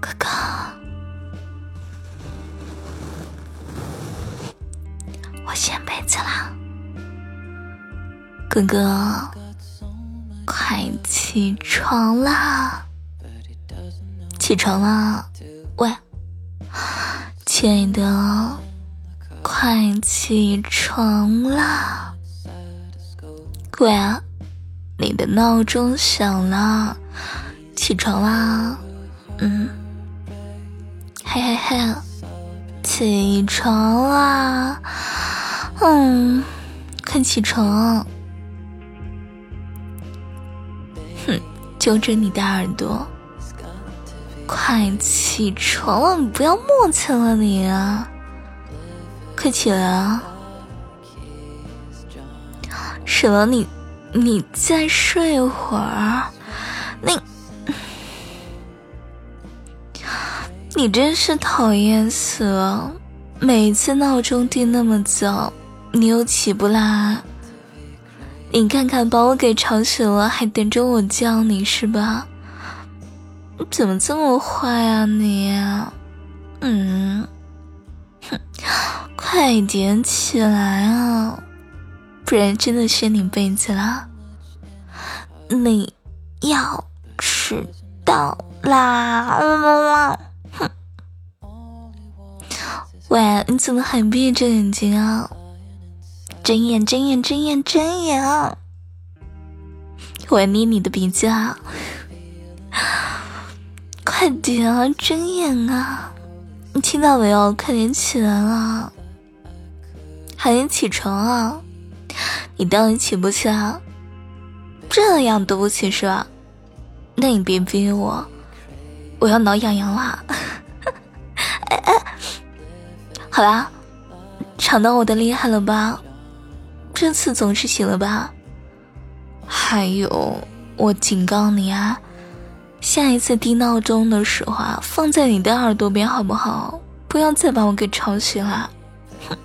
哥哥，我掀被子啦，哥哥，快起床啦！起床啦！喂，亲爱的，快起床啦！喂，你的闹钟响了，起床啦！嗯，嘿嘿嘿，起床啦！嗯，快起床！哼，揪着你的耳朵，快起床了！你不要磨蹭了，你！快起来啊！什么？你，你再睡会儿？你。你真是讨厌死了！每次闹钟定那么早，你又起不来。你看看，把我给吵醒了，还等着我叫你是吧？怎么这么坏啊你？嗯，哼，快点起来啊，不然真的掀你被子了。你要迟到啦！喂，你怎么还闭着眼睛啊？睁眼，睁眼，睁眼，睁眼！我捏你的鼻子啊！快点啊，睁眼啊！你听到没有？快点起来了！喊你起床啊！你到底起不起来？这样都不起是吧？那你别逼我，我要挠痒痒啦！好啦，尝到我的厉害了吧？这次总是醒了吧？还有，我警告你啊，下一次定闹钟的时候啊，放在你的耳朵边好不好？不要再把我给吵醒了。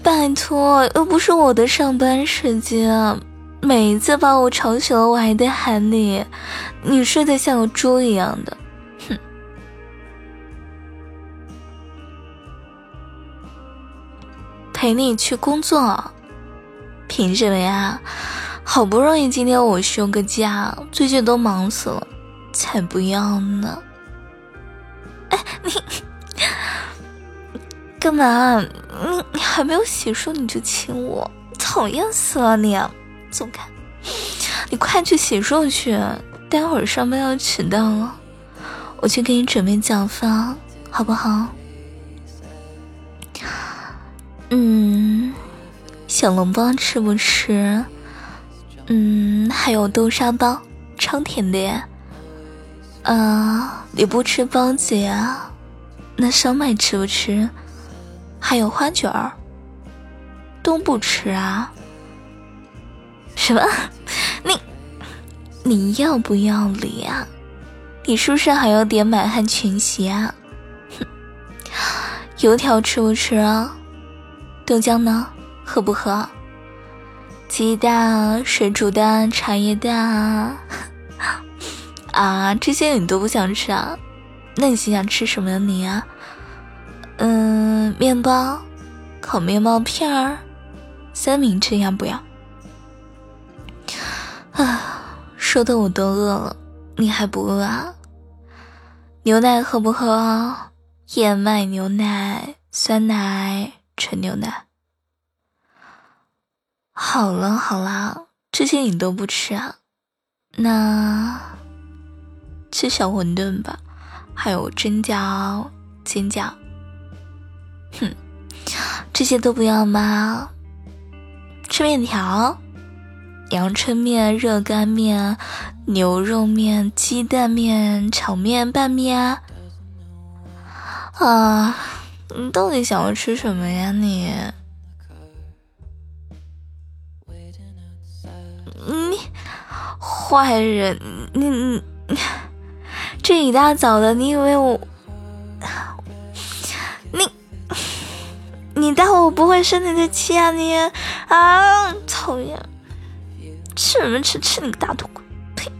拜托，又不是我的上班时间，每次把我吵醒了，我还得喊你，你睡得像个猪一样的。陪你去工作，凭什么呀？好不容易今天我休个假，最近都忙死了，才不要呢！哎，你干嘛？你你还没有洗漱你就亲我，讨厌死了你！走开！你快去洗漱去，待会上班要迟到了，我去给你准备早饭，好不好？嗯，小笼包吃不吃？嗯，还有豆沙包，超甜的耶。啊，你不吃包子呀？那烧麦吃不吃？还有花卷儿，都不吃啊？什么？你你要不要脸啊？你是不是还要点满汉全席啊？哼，油条吃不吃啊？豆浆呢？喝不喝？鸡蛋、水煮蛋、茶叶蛋啊，这些你都不想吃啊？那你想吃什么呀？你啊？嗯，面包、烤面包片儿、三明治要不要？啊，说的我都饿了，你还不饿啊？牛奶喝不喝？燕麦牛奶、酸奶。纯牛奶。好了好了，这些你都不吃啊？那吃小馄饨吧，还有蒸饺、煎饺。哼，这些都不要吗？吃面条、阳春面、热干面、牛肉面、鸡蛋面、炒面、拌面啊。你到底想要吃什么呀？你，你坏人！你你这一大早的，你以为我，你你当我不会生你的气啊？你啊，讨厌！吃什么吃？吃你个大头鬼！呸！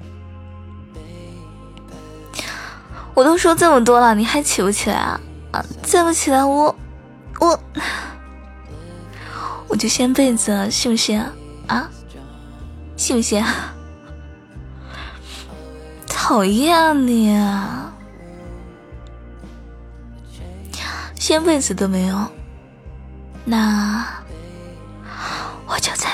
我都说这么多了，你还起不起来啊？啊，再不起来，我我我就掀被子了，信不信啊？信不信？讨厌你，掀被子都没有，那我就在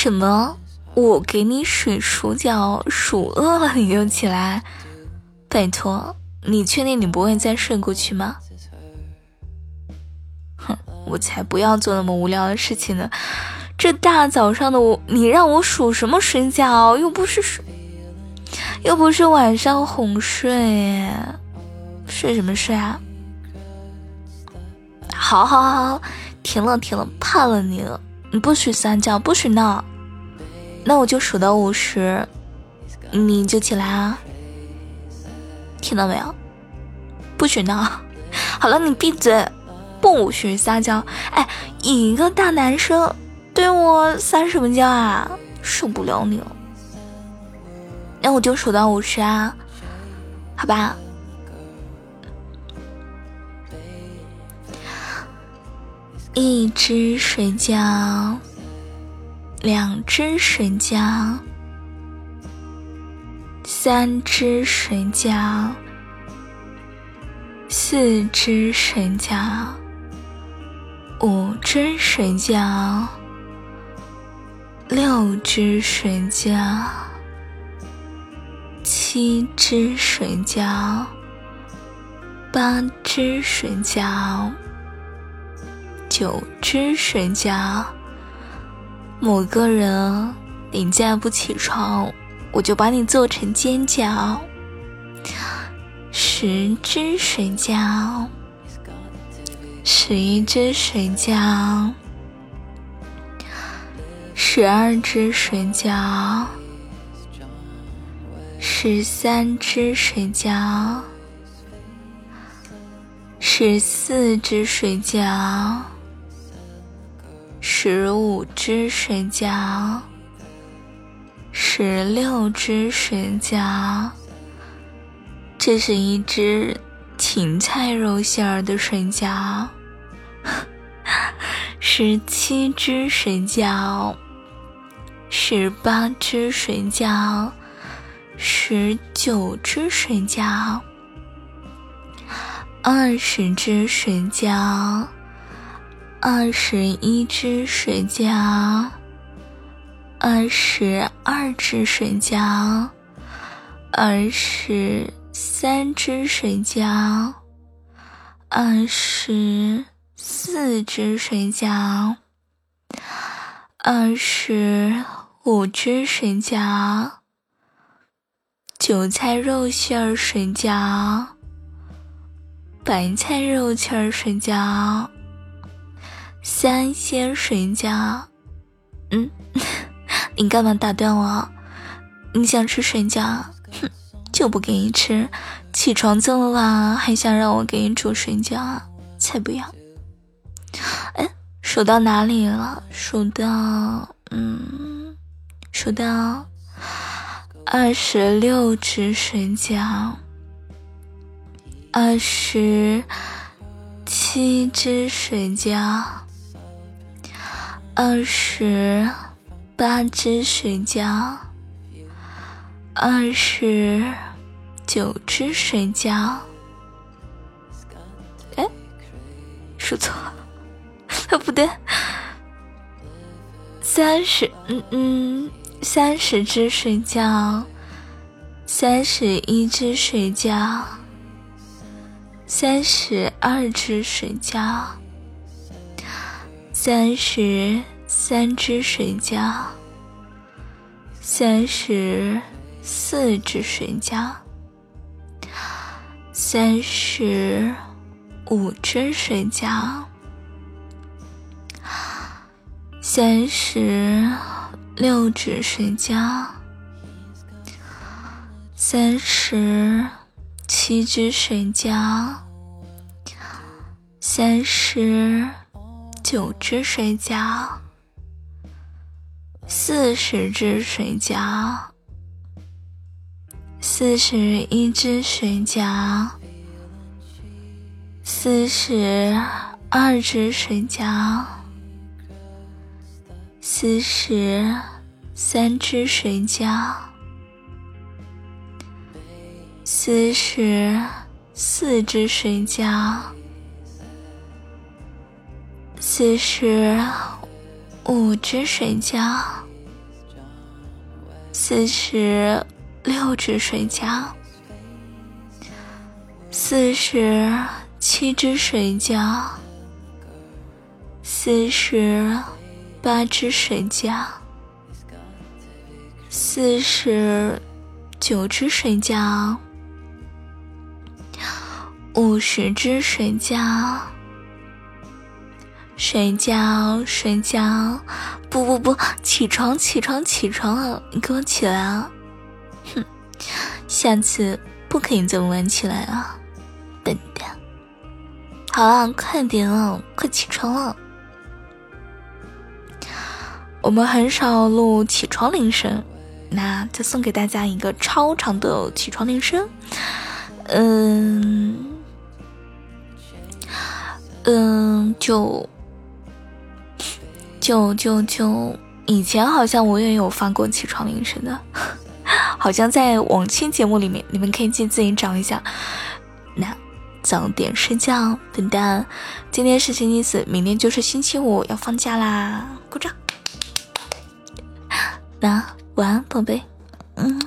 什么？我给你水数脚，数饿了你就起来？拜托，你确定你不会再睡过去吗？哼，我才不要做那么无聊的事情呢！这大早上的我，你让我数什么水饺？又不是睡。又不是晚上哄睡，睡什么睡啊？好好好，停了停了，怕了你了，你不许撒娇，不许闹，那我就数到五十，你就起来啊，听到没有？不许闹，好了，你闭嘴，不许撒娇。哎，一个大男生对我撒什么娇啊？受不了你了。那我就数到五十啊，好吧。一只水饺，两只水饺，三只水饺，四只水饺，五只水饺，六只水饺。七只水饺，八只水饺，九只水饺。某个人，你再不起床，我就把你做成煎饺。十只水饺，十一只水饺，十二只水饺。十三只水饺，十四只水饺，十五只水饺，十六只水饺。这是一只芹菜肉馅儿的水饺。十七只水饺，十八只水饺。十九只水饺，二十只水饺，二十一只水饺，二十二只水饺，二十三只水饺，二十四只水饺，二十五只水饺。韭菜肉馅儿水饺，白菜肉馅儿水饺，三鲜水饺。嗯，你干嘛打断我？你想吃水饺？哼，就不给你吃。起床这么晚，还想让我给你煮水饺？才不要！哎，数到哪里了？数到……嗯，数到。二十六只水饺，二十七只水饺，二十八只水饺，二十九只水饺。哎，数错了，不对，三十，嗯嗯。三十只水饺，三十一只水饺，三十二只水饺，三十三只水饺，三十四只水饺，三十五只水饺，三十。六只水饺，三十七只水饺，三十九只水饺，四十只水饺，四十一只水饺，四十二只水饺，四十三只水饺。四十四只水饺，四十五只水饺，四十六只水饺，四十七只水饺，四十八只水饺，四十九只水饺。五十只水饺，睡觉，睡觉，不不不，起床，起床，起床了！你给我起来啊！哼，下次不可以这么晚起来啊，笨蛋！好了，快点哦，快起床了。我们很少录起床铃声，那就送给大家一个超长的起床铃声。嗯。嗯，就就就就以前好像我也有发过起床铃声的，好像在往期节目里面，你们可以去自己找一下。那早点睡觉，笨蛋！今天是星期四，明天就是星期五，要放假啦！鼓掌。那晚安，宝贝。嗯。